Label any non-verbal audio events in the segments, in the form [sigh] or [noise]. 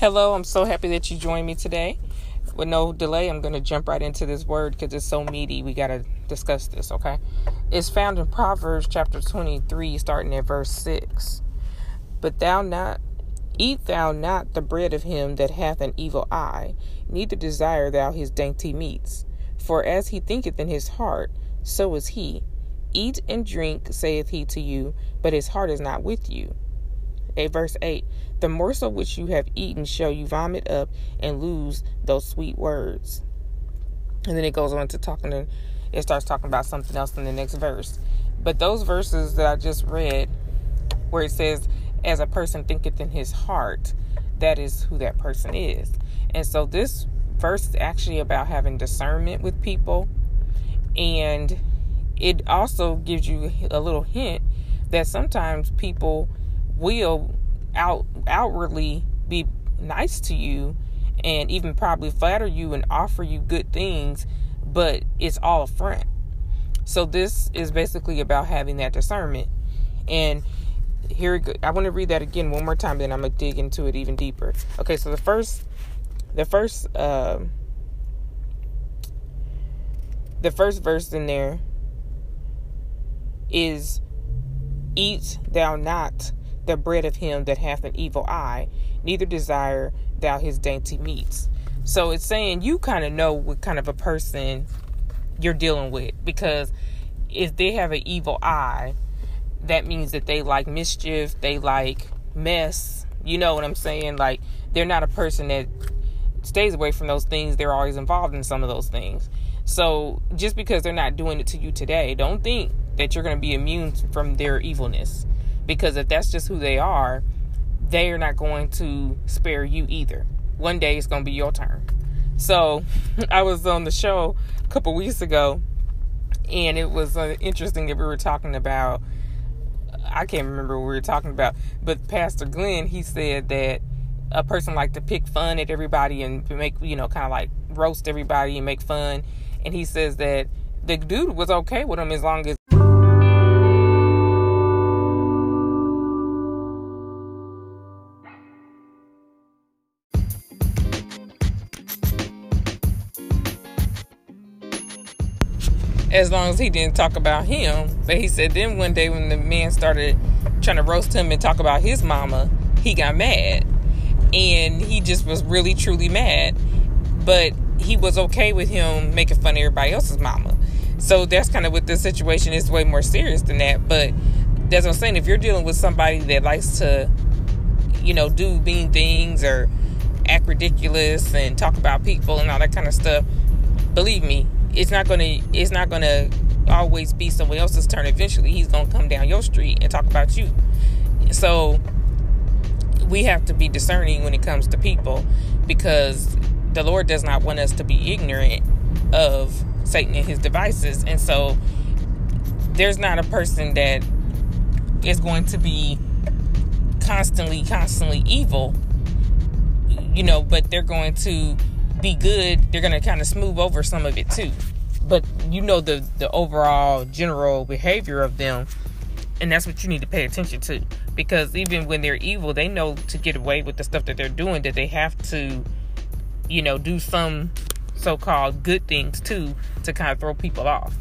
Hello, I'm so happy that you joined me today. With no delay, I'm going to jump right into this word because it's so meaty. We got to discuss this, okay? It's found in Proverbs chapter 23, starting at verse 6. But thou not eat thou not the bread of him that hath an evil eye, neither desire thou his dainty meats. For as he thinketh in his heart, so is he. Eat and drink, saith he to you, but his heart is not with you. 8 verse 8 The morsel which you have eaten shall you vomit up and lose those sweet words. And then it goes on to talking to it starts talking about something else in the next verse. But those verses that I just read, where it says, As a person thinketh in his heart, that is who that person is. And so this verse is actually about having discernment with people. And it also gives you a little hint that sometimes people will out outwardly be nice to you and even probably flatter you and offer you good things, but it's all a front. So this is basically about having that discernment. And here I want to read that again one more time, then I'm gonna dig into it even deeper. Okay, so the first, the first, uh, the first verse in there is, "Eat thou not the bread of him that hath an evil eye, neither desire thou his dainty meats. So it's saying you kind of know what kind of a person you're dealing with because if they have an evil eye, that means that they like mischief, they like mess. You know what I'm saying? Like they're not a person that stays away from those things, they're always involved in some of those things. So just because they're not doing it to you today, don't think that you're going to be immune from their evilness because if that's just who they are, they are not going to spare you either. One day it's going to be your turn. So [laughs] I was on the show a couple weeks ago, and it was uh, interesting that we were talking about. I can't remember what we were talking about, but Pastor Glenn he said that a person like to pick fun at everybody and make you know kind of like roast everybody and make fun, and he says that the dude was okay with him as long as as long as he didn't talk about him. But he said then one day when the man started trying to roast him and talk about his mama, he got mad. And he just was really truly mad. But he was okay with him making fun of everybody else's mama. So that's kind of what this situation is way more serious than that. But that's what I'm saying. If you're dealing with somebody that likes to, you know, do mean things or act ridiculous and talk about people and all that kind of stuff, believe me, it's not gonna it's not gonna always be somebody else's turn. Eventually, he's gonna come down your street and talk about you. So we have to be discerning when it comes to people because the Lord does not want us to be ignorant of Satan and his devices. And so there's not a person that is going to be constantly, constantly evil, you know, but they're going to be good, they're to kind of smooth over some of it too. But you know the the overall general behavior of them, and that's what you need to pay attention to because even when they're evil, they know to get away with the stuff that they're doing that they have to, you know, do some so-called good things too to kind of throw people off.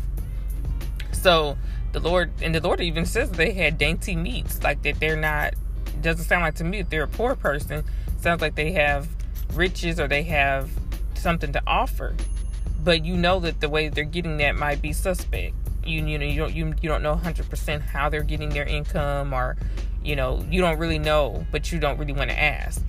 So the Lord and the Lord even says they had dainty meats, like that they're not. Doesn't sound like to me that they're a poor person. Sounds like they have riches or they have something to offer, but you know that the way they're getting that might be suspect. You you know you don't you, you don't know 100% how they're getting their income or you know you don't really know, but you don't really want to ask.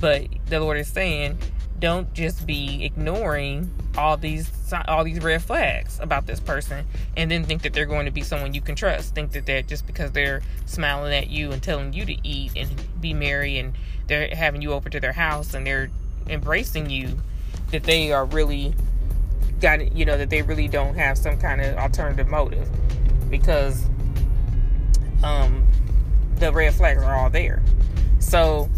But the Lord is saying, don't just be ignoring all these all these red flags about this person and then think that they're going to be someone you can trust think that they're just because they're smiling at you and telling you to eat and be merry and they're having you over to their house and they're embracing you that they are really got you know that they really don't have some kind of alternative motive because um the red flags are all there. So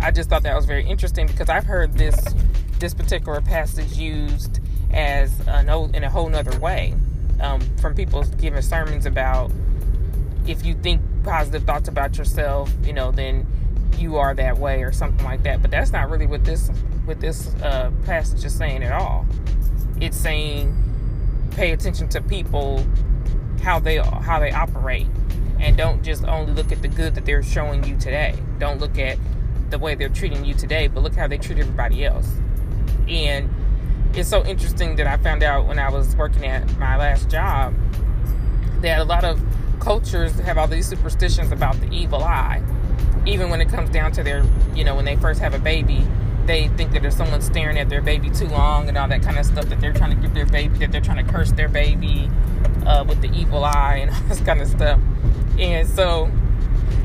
i just thought that was very interesting because i've heard this this particular passage used as an old, in a whole nother way um, from people giving sermons about if you think positive thoughts about yourself you know then you are that way or something like that. But that's not really what this what this uh, passage is saying at all. It's saying pay attention to people how they how they operate and don't just only look at the good that they're showing you today. Don't look at the way they're treating you today, but look how they treat everybody else. And it's so interesting that I found out when I was working at my last job that a lot of cultures have all these superstitions about the evil eye. Even when it comes down to their, you know, when they first have a baby, they think that there's someone staring at their baby too long and all that kind of stuff that they're trying to give their baby, that they're trying to curse their baby uh, with the evil eye and [laughs] all this kind of stuff. And so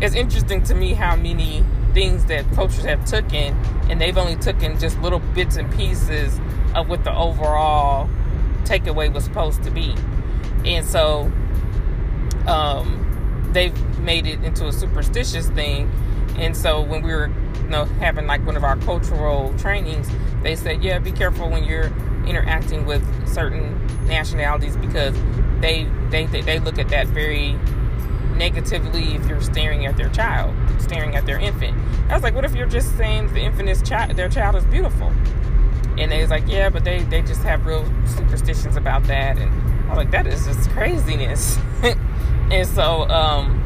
it's interesting to me how many things that cultures have taken and they've only taken just little bits and pieces of what the overall takeaway was supposed to be. And so um, they've made it into a superstitious thing. And so when we were you know having like one of our cultural trainings, they said, yeah, be careful when you're interacting with certain nationalities because they they they look at that very negatively if you're staring at their child, staring at their infant. I was like, what if you're just saying the infant is child, their child is beautiful? And they was like, yeah, but they they just have real superstitions about that. And I was like, that is just craziness. [laughs] and so, um,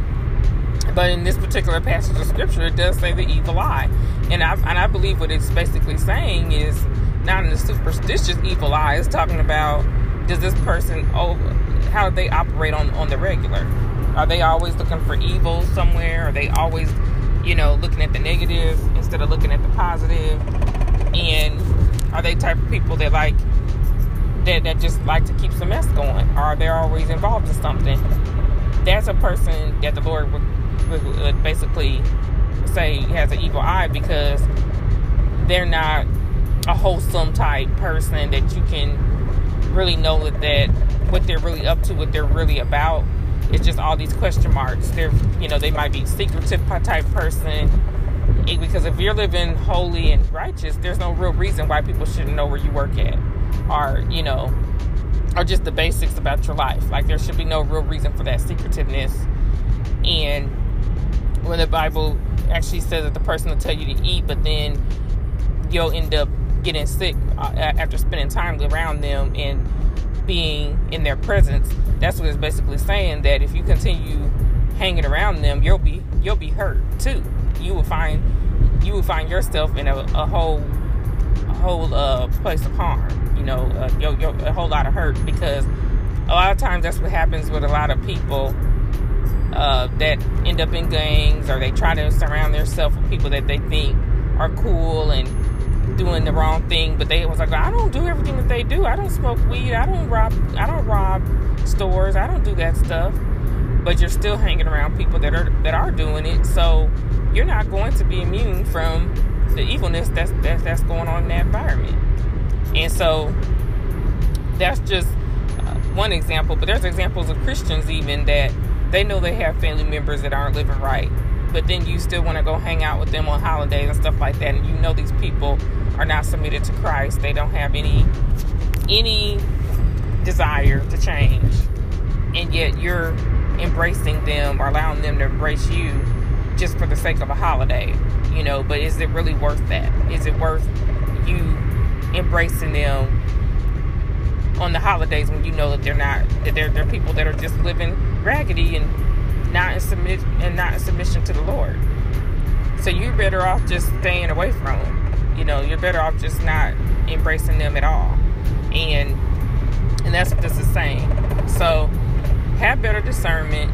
but in this particular passage of scripture, it does say the evil eye, and I and I believe what it's basically saying is not in the superstitious evil eye. It's talking about does this person oh how do they operate on on the regular? Are they always looking for evil somewhere? Are they always, you know, looking at the negative instead of looking at the positive? And are they type of people that like that that just like to keep some mess going? Or are they always involved in something? That's a person that the Lord would, would, basically say has an evil eye because they're not a wholesome type person that you can really know that, that what they're really up to, what they're really about it's just all these question marks. They're, you know, they might be secretive type person. Because if you're living holy and righteous, there's no real reason why people shouldn't know where you work at, or you know, or just the basics about your life. Like there should be no real reason for that secretiveness. And when the Bible actually says that the person will tell you to eat, but then you'll end up getting sick uh, after spending time around them and being in their presence, that's what it's basically saying that if you continue hanging around them, you'll be you'll be hurt too. You will find you will find yourself in a, a whole a whole uh, place of harm. You know, uh, you're, you're a whole lot of hurt because a lot of times that's what happens with a lot of people uh, that end up in gangs or they try to surround themselves with people that they think are cool and doing the wrong thing, but they was like, I don't do everything that they do. I don't smoke weed. I don't rob. I don't rob stores. I don't do that stuff. But you're still hanging around people that are that are doing it. So you're not going to be immune from the evilness that's that's, that's going on in that environment. And so that's just uh, one example. But there's examples of Christians even that they know they have family members that aren't living right but then you still want to go hang out with them on holidays and stuff like that and you know these people are not submitted to Christ. They don't have any any desire to change. And yet you're embracing them or allowing them to embrace you just for the sake of a holiday. You know, but is it really worth that? Is it worth you embracing them on the holidays when you know that they're not that they're, they're people that are just living raggedy and not in submit and not in submission to the Lord. So you're better off just staying away from them you know you're better off just not embracing them at all. And and that's what this is saying so have better discernment.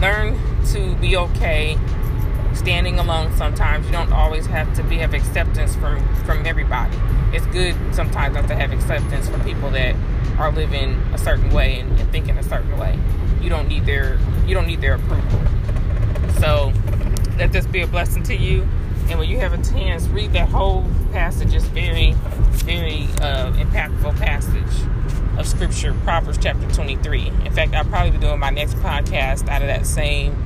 Learn to be okay standing alone sometimes. You don't always have to be have acceptance from from good sometimes not to have acceptance from people that are living a certain way and, and thinking a certain way you don't need their you don't need their approval so let this be a blessing to you and when you have a chance, read that whole passage. It's very, very uh, impactful passage of Scripture, Proverbs chapter 23. In fact, I'll probably be doing my next podcast out of that same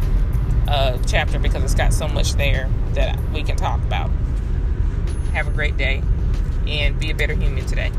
uh, chapter because it's got so much there that we can talk about. Have a great day and be a better human today.